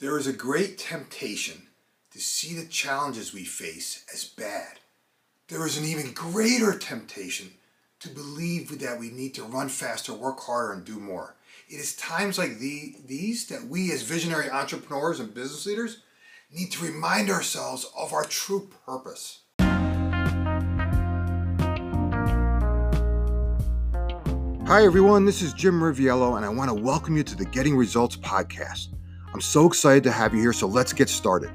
There is a great temptation to see the challenges we face as bad. There is an even greater temptation to believe that we need to run faster, work harder, and do more. It is times like the, these that we, as visionary entrepreneurs and business leaders, need to remind ourselves of our true purpose. Hi, everyone. This is Jim Riviello, and I want to welcome you to the Getting Results podcast. I'm so excited to have you here, so let's get started.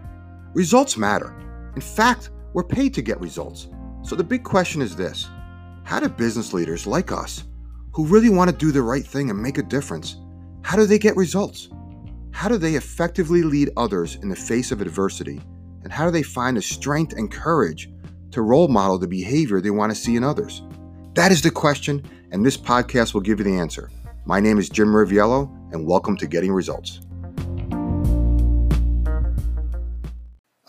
Results matter. In fact, we're paid to get results. So the big question is this How do business leaders like us, who really want to do the right thing and make a difference, how do they get results? How do they effectively lead others in the face of adversity? And how do they find the strength and courage to role model the behavior they want to see in others? That is the question, and this podcast will give you the answer. My name is Jim Riviello, and welcome to Getting Results.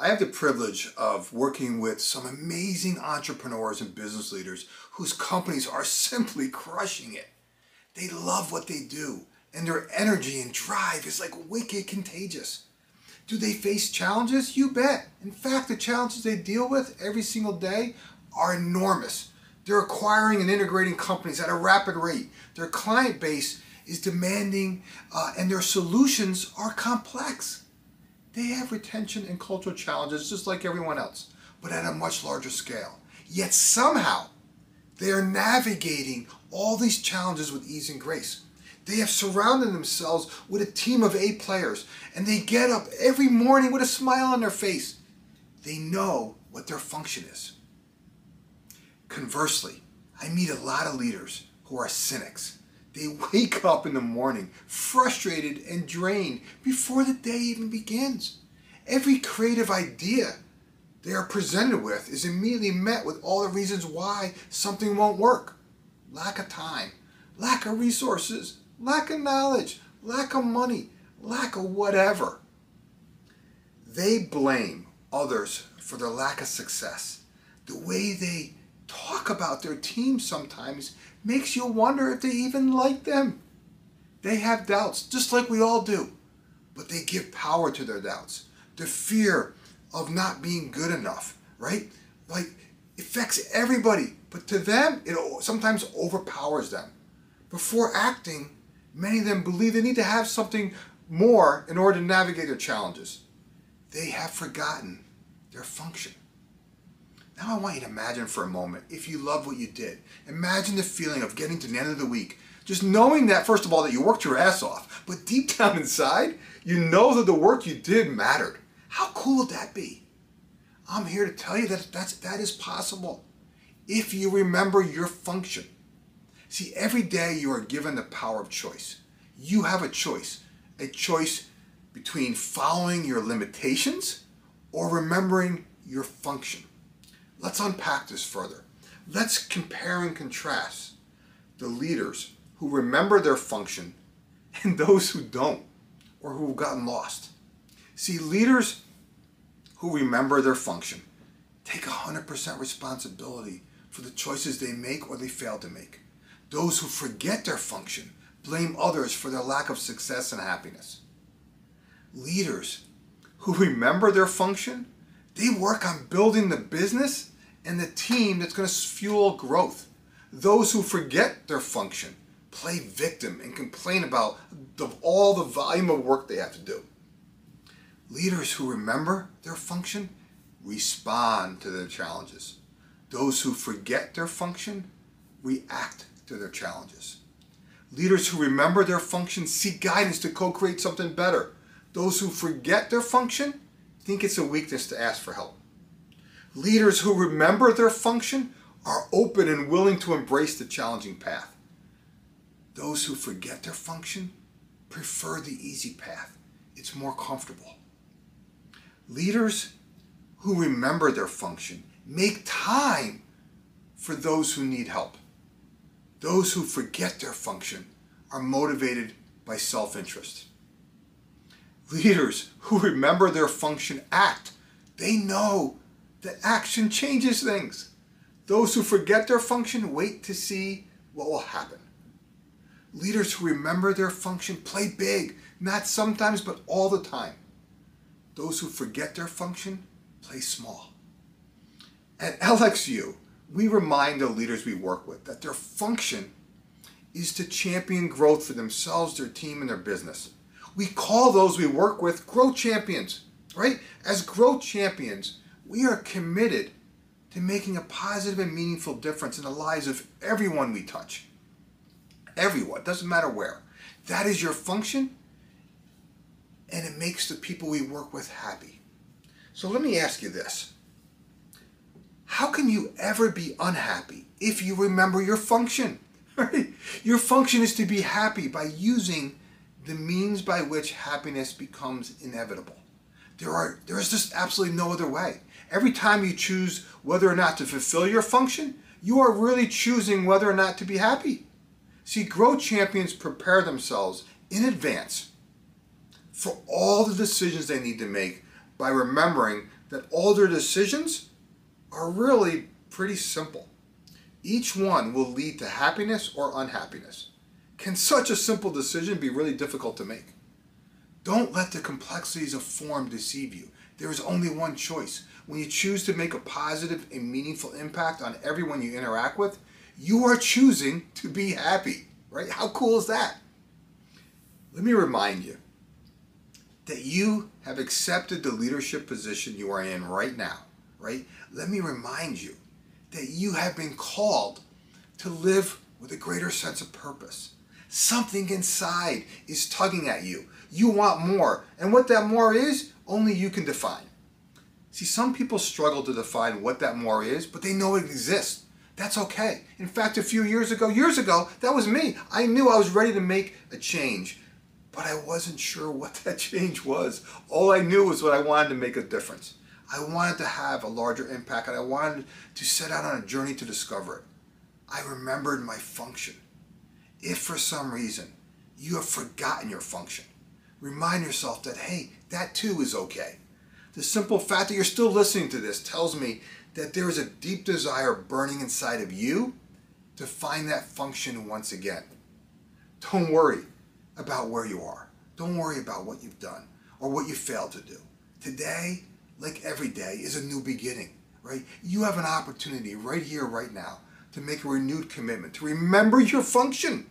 I have the privilege of working with some amazing entrepreneurs and business leaders whose companies are simply crushing it. They love what they do, and their energy and drive is like wicked contagious. Do they face challenges? You bet. In fact, the challenges they deal with every single day are enormous. They're acquiring and integrating companies at a rapid rate. Their client base is demanding, uh, and their solutions are complex. They have retention and cultural challenges just like everyone else, but at a much larger scale. Yet somehow, they are navigating all these challenges with ease and grace. They have surrounded themselves with a team of A players, and they get up every morning with a smile on their face. They know what their function is. Conversely, I meet a lot of leaders who are cynics. They wake up in the morning frustrated and drained before the day even begins. Every creative idea they are presented with is immediately met with all the reasons why something won't work lack of time, lack of resources, lack of knowledge, lack of money, lack of whatever. They blame others for their lack of success. The way they talk about their team sometimes makes you wonder if they even like them. They have doubts, just like we all do, but they give power to their doubts. The fear of not being good enough, right? Like, affects everybody, but to them, it sometimes overpowers them. Before acting, many of them believe they need to have something more in order to navigate their challenges. They have forgotten their function. Now I want you to imagine for a moment if you love what you did. Imagine the feeling of getting to the end of the week, just knowing that, first of all, that you worked your ass off, but deep down inside, you know that the work you did mattered. How cool would that be? I'm here to tell you that that's, that is possible if you remember your function. See, every day you are given the power of choice. You have a choice, a choice between following your limitations or remembering your function. Let's unpack this further. Let's compare and contrast the leaders who remember their function and those who don't or who've gotten lost. See, leaders who remember their function take 100% responsibility for the choices they make or they fail to make. Those who forget their function blame others for their lack of success and happiness. Leaders who remember their function, they work on building the business and the team that's going to fuel growth. Those who forget their function play victim and complain about the, all the volume of work they have to do. Leaders who remember their function respond to their challenges. Those who forget their function react to their challenges. Leaders who remember their function seek guidance to co create something better. Those who forget their function think it's a weakness to ask for help. Leaders who remember their function are open and willing to embrace the challenging path. Those who forget their function prefer the easy path. It's more comfortable. Leaders who remember their function make time for those who need help. Those who forget their function are motivated by self interest. Leaders who remember their function act. They know that action changes things. Those who forget their function wait to see what will happen. Leaders who remember their function play big, not sometimes, but all the time. Those who forget their function play small. At LXU, we remind the leaders we work with that their function is to champion growth for themselves, their team, and their business. We call those we work with growth champions, right? As growth champions, we are committed to making a positive and meaningful difference in the lives of everyone we touch. Everyone, doesn't matter where. That is your function, and it makes the people we work with happy. So let me ask you this How can you ever be unhappy if you remember your function? Your function is to be happy by using the means by which happiness becomes inevitable. There are there is just absolutely no other way. Every time you choose whether or not to fulfill your function, you are really choosing whether or not to be happy. See, growth champions prepare themselves in advance for all the decisions they need to make by remembering that all their decisions are really pretty simple. Each one will lead to happiness or unhappiness. Can such a simple decision be really difficult to make? Don't let the complexities of form deceive you. There is only one choice. When you choose to make a positive and meaningful impact on everyone you interact with, you are choosing to be happy, right? How cool is that? Let me remind you that you have accepted the leadership position you are in right now, right? Let me remind you that you have been called to live with a greater sense of purpose. Something inside is tugging at you. You want more. And what that more is, only you can define. See, some people struggle to define what that more is, but they know it exists. That's okay. In fact, a few years ago, years ago, that was me. I knew I was ready to make a change, but I wasn't sure what that change was. All I knew was what I wanted to make a difference. I wanted to have a larger impact and I wanted to set out on a journey to discover it. I remembered my function. If for some reason you have forgotten your function, remind yourself that, hey, that too is okay. The simple fact that you're still listening to this tells me that there is a deep desire burning inside of you to find that function once again. Don't worry about where you are. Don't worry about what you've done or what you failed to do. Today, like every day, is a new beginning, right? You have an opportunity right here, right now, to make a renewed commitment, to remember your function.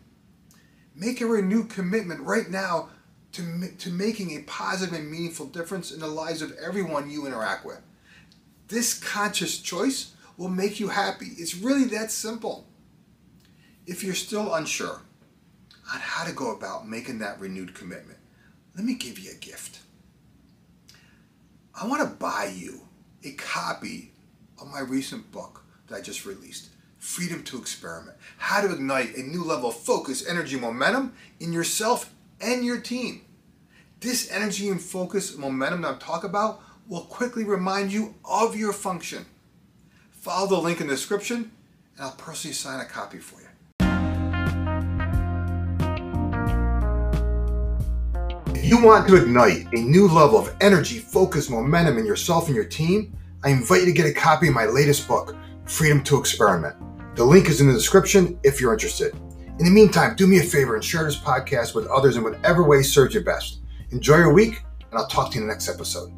Make a renewed commitment right now to, to making a positive and meaningful difference in the lives of everyone you interact with. This conscious choice will make you happy. It's really that simple. If you're still unsure on how to go about making that renewed commitment, let me give you a gift. I want to buy you a copy of my recent book that I just released Freedom to Experiment How to Ignite a New Level of Focus, Energy, Momentum in Yourself and Your Team. This energy and focus momentum that I'm talking about will quickly remind you of your function. Follow the link in the description and I'll personally sign a copy for you. If you want to ignite a new level of energy, focus, momentum in yourself and your team, I invite you to get a copy of my latest book, Freedom to Experiment. The link is in the description if you're interested. In the meantime, do me a favor and share this podcast with others in whatever way serves you best. Enjoy your week, and I'll talk to you in the next episode.